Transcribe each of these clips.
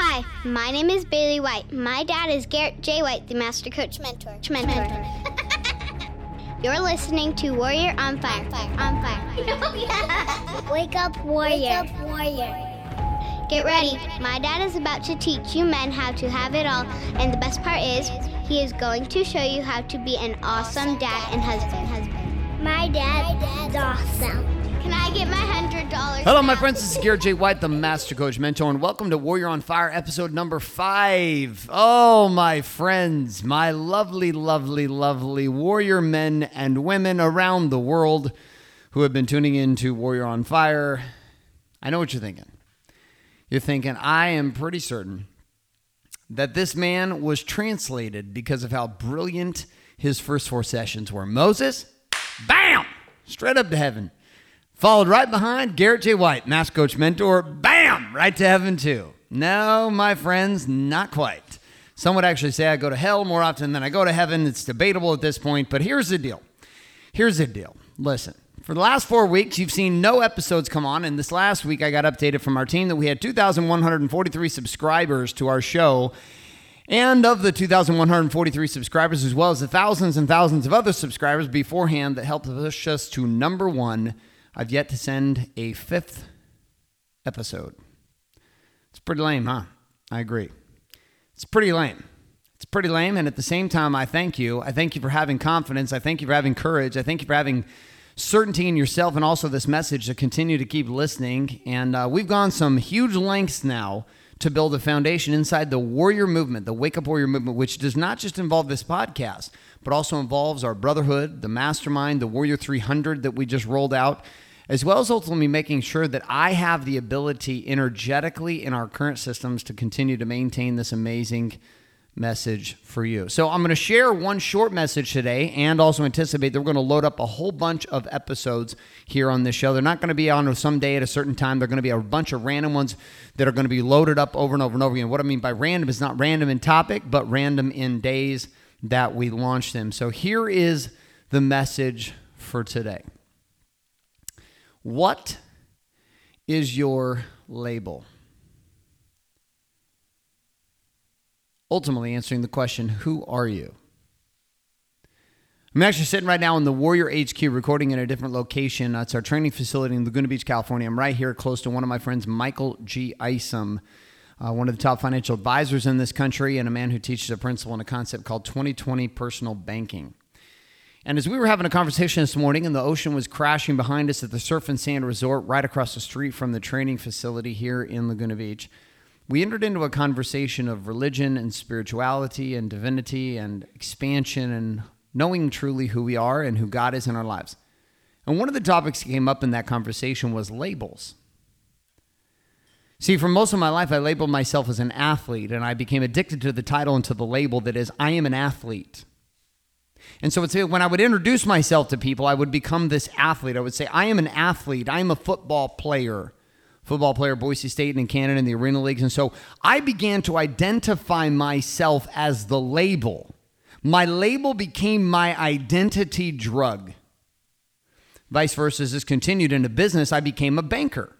Hi, my name is Bailey White. My dad is Garrett J. White, the Master Coach Mentor. Mentor. You're listening to Warrior on Fire. On Fire. Oh, Wake up, warrior. Wake up, warrior. Get ready. My dad is about to teach you men how to have it all, and the best part is, he is going to show you how to be an awesome dad and husband. Husband. My dad is awesome. Can I get my hundred dollars? Hello, my friends. This is Garrett J. White, the Master Coach Mentor, and welcome to Warrior on Fire, episode number five. Oh, my friends, my lovely, lovely, lovely warrior men and women around the world who have been tuning in to Warrior on Fire. I know what you're thinking. You're thinking, I am pretty certain that this man was translated because of how brilliant his first four sessions were. Moses, bam, straight up to heaven. Followed right behind Garrett J. White, Master Coach Mentor, bam, right to heaven too. No, my friends, not quite. Some would actually say I go to hell more often than I go to heaven. It's debatable at this point, but here's the deal. Here's the deal. Listen, for the last four weeks, you've seen no episodes come on, and this last week I got updated from our team that we had 2,143 subscribers to our show. And of the 2,143 subscribers, as well as the thousands and thousands of other subscribers beforehand that helped push us to number one, I've yet to send a fifth episode. It's pretty lame, huh? I agree. It's pretty lame. It's pretty lame. And at the same time, I thank you. I thank you for having confidence. I thank you for having courage. I thank you for having certainty in yourself and also this message to continue to keep listening. And uh, we've gone some huge lengths now to build a foundation inside the warrior movement, the Wake Up Warrior movement, which does not just involve this podcast, but also involves our brotherhood, the mastermind, the Warrior 300 that we just rolled out, as well as ultimately making sure that I have the ability energetically in our current systems to continue to maintain this amazing message for you. So I'm going to share one short message today and also anticipate that we're going to load up a whole bunch of episodes here on this show. They're not going to be on some day at a certain time. They're going to be a bunch of random ones that are going to be loaded up over and over and over again. What I mean by random is not random in topic, but random in days that we launch them. So here is the message for today. What is your label? ultimately answering the question who are you? I'm actually sitting right now in the Warrior HQ recording in a different location. It's our training facility in Laguna Beach, California. I'm right here close to one of my friends, Michael G. Isom, uh, one of the top financial advisors in this country, and a man who teaches a principle and a concept called 2020 personal banking. And as we were having a conversation this morning, and the ocean was crashing behind us at the Surf and Sand Resort right across the street from the training facility here in Laguna Beach, we entered into a conversation of religion and spirituality and divinity and expansion and knowing truly who we are and who God is in our lives. And one of the topics that came up in that conversation was labels. See, for most of my life, I labeled myself as an athlete, and I became addicted to the title and to the label that is, I am an athlete. And so uh, when I would introduce myself to people, I would become this athlete. I would say, I am an athlete. I am a football player football player, Boise State and in Canada in the Arena Leagues. And so I began to identify myself as the label. My label became my identity drug. Vice versa, as this continued into business, I became a banker.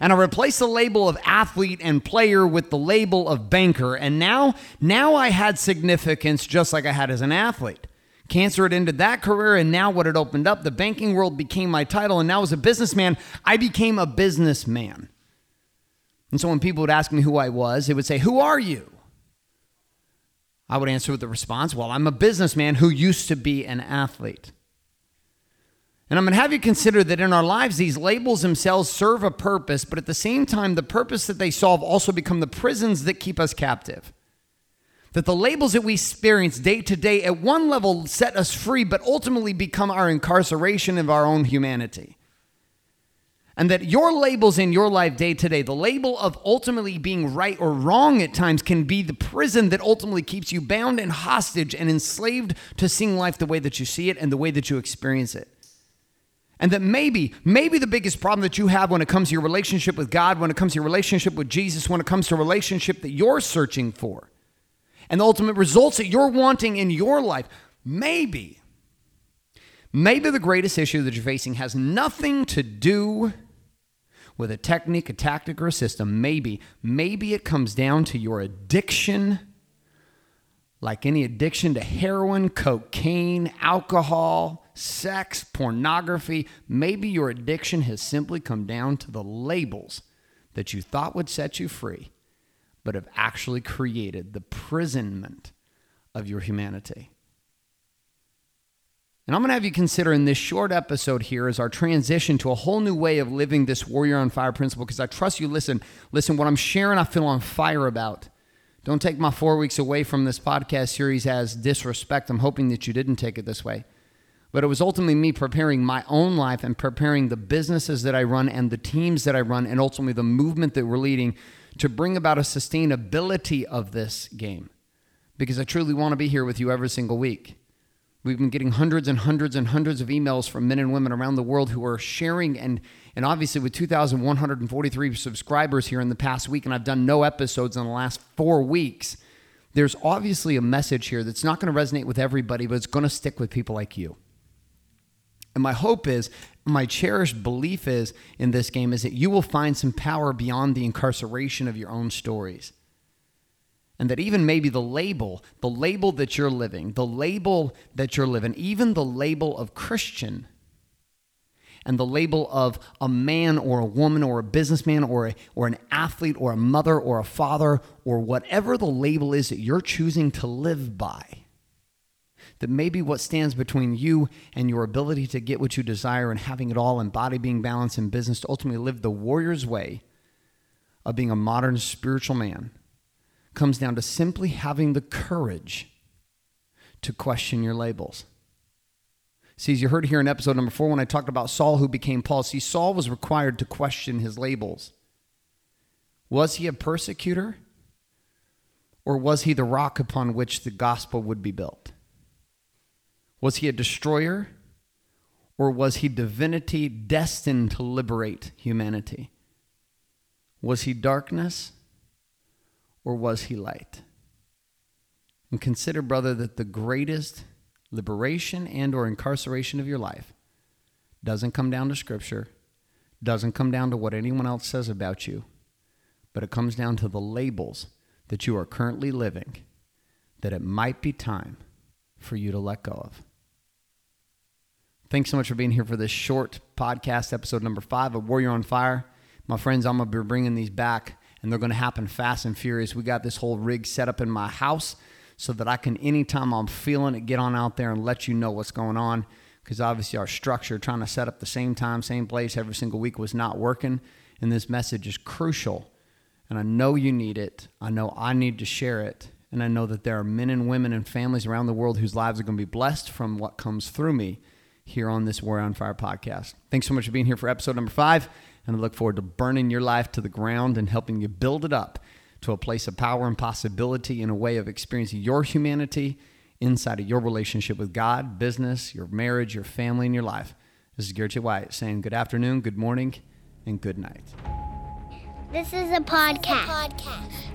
And I replaced the label of athlete and player with the label of banker. And now, now I had significance just like I had as an athlete. Cancer had ended that career, and now what had opened up, the banking world became my title. And now, as a businessman, I became a businessman. And so, when people would ask me who I was, they would say, Who are you? I would answer with the response, Well, I'm a businessman who used to be an athlete. And I'm going to have you consider that in our lives, these labels themselves serve a purpose, but at the same time, the purpose that they solve also become the prisons that keep us captive that the labels that we experience day to day at one level set us free, but ultimately become our incarceration of our own humanity. And that your labels in your life day to day, the label of ultimately being right or wrong at times, can be the prison that ultimately keeps you bound and hostage and enslaved to seeing life the way that you see it and the way that you experience it. And that maybe, maybe the biggest problem that you have when it comes to your relationship with God, when it comes to your relationship with Jesus, when it comes to a relationship that you're searching for, and the ultimate results that you're wanting in your life, maybe, maybe the greatest issue that you're facing has nothing to do with a technique, a tactic, or a system. Maybe, maybe it comes down to your addiction, like any addiction to heroin, cocaine, alcohol, sex, pornography. Maybe your addiction has simply come down to the labels that you thought would set you free, but have actually created the prisonment of your humanity. And I'm going to have you consider in this short episode here as our transition to a whole new way of living this warrior on fire principle because I trust you listen listen what I'm sharing I feel on fire about. Don't take my 4 weeks away from this podcast series as disrespect. I'm hoping that you didn't take it this way. But it was ultimately me preparing my own life and preparing the businesses that I run and the teams that I run and ultimately the movement that we're leading to bring about a sustainability of this game. Because I truly want to be here with you every single week. We've been getting hundreds and hundreds and hundreds of emails from men and women around the world who are sharing and and obviously with 2143 subscribers here in the past week and I've done no episodes in the last 4 weeks. There's obviously a message here that's not going to resonate with everybody, but it's going to stick with people like you. And my hope is, my cherished belief is in this game is that you will find some power beyond the incarceration of your own stories. And that even maybe the label, the label that you're living, the label that you're living, even the label of Christian, and the label of a man or a woman or a businessman or, a, or an athlete or a mother or a father or whatever the label is that you're choosing to live by, that maybe what stands between you and your ability to get what you desire and having it all and body being balanced in business to ultimately live the warrior's way of being a modern spiritual man comes down to simply having the courage to question your labels. See, as you heard here in episode number four, when I talked about Saul who became Paul, see, Saul was required to question his labels. Was he a persecutor? Or was he the rock upon which the gospel would be built? Was he a destroyer? Or was he divinity destined to liberate humanity? Was he darkness? or was he light? And consider, brother, that the greatest liberation and or incarceration of your life doesn't come down to scripture, doesn't come down to what anyone else says about you, but it comes down to the labels that you are currently living that it might be time for you to let go of. Thanks so much for being here for this short podcast, episode number five of Warrior on Fire. My friends, I'm going to be bringing these back and they're going to happen fast and furious. We got this whole rig set up in my house so that I can, anytime I'm feeling it, get on out there and let you know what's going on. Because obviously, our structure, trying to set up the same time, same place every single week, was not working. And this message is crucial. And I know you need it. I know I need to share it. And I know that there are men and women and families around the world whose lives are going to be blessed from what comes through me here on this Warrior on Fire podcast. Thanks so much for being here for episode number five. And I look forward to burning your life to the ground and helping you build it up to a place of power and possibility in a way of experiencing your humanity inside of your relationship with God, business, your marriage, your family, and your life. This is Garrett J. White saying good afternoon, good morning, and good night. This is a podcast. podcast.